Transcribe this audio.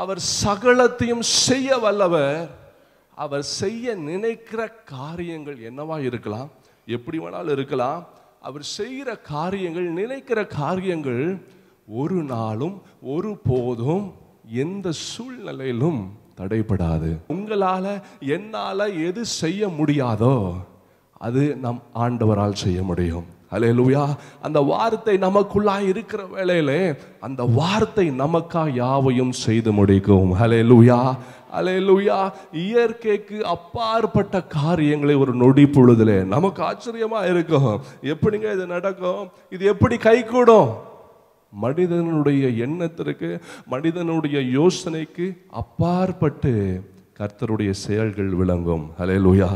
அவர் சகலத்தையும் செய்ய வல்லவர். அவர் செய்ய நினைக்கிற காரியங்கள் என்னவா இருக்கலாம்? எப்படி வேணாலும் இருக்கலாம். அவர் செய்கிற காரியங்கள் நினைக்கிற காரியங்கள் ஒரு நாளும் ஒரு போதும் எந்த சூழ்நிலையிலும் தடைபடாது. உங்களால் என்னால் எது செய்ய முடியாதோ அது நம் ஆண்டவரால் செய்ய முடியும். ஹalleluya அந்த வார்த்தை நமக்குள்ளாய் இருக்கிற வேளையிலே அந்த வார்த்தை நமக்கா யாவையும் செய்து முடிக்கும். ஹalleluya ஹalleluya இயற்கைக்கு அப்பாற்பட்ட காரியங்களை ஒரு நொடி பொழுதுல நமக்கு ஆச்சரியமா இருக்கும். எப்படிங்க இது நடக்கும்? இது எப்படி கைகூடும் மனிதனுடைய எண்ணத்திற்கு மனிதனுடைய யோசனைக்கு அப்பாற்பட்டு கர்த்தருடைய செயல்கள் விளங்கும். ஹalleluya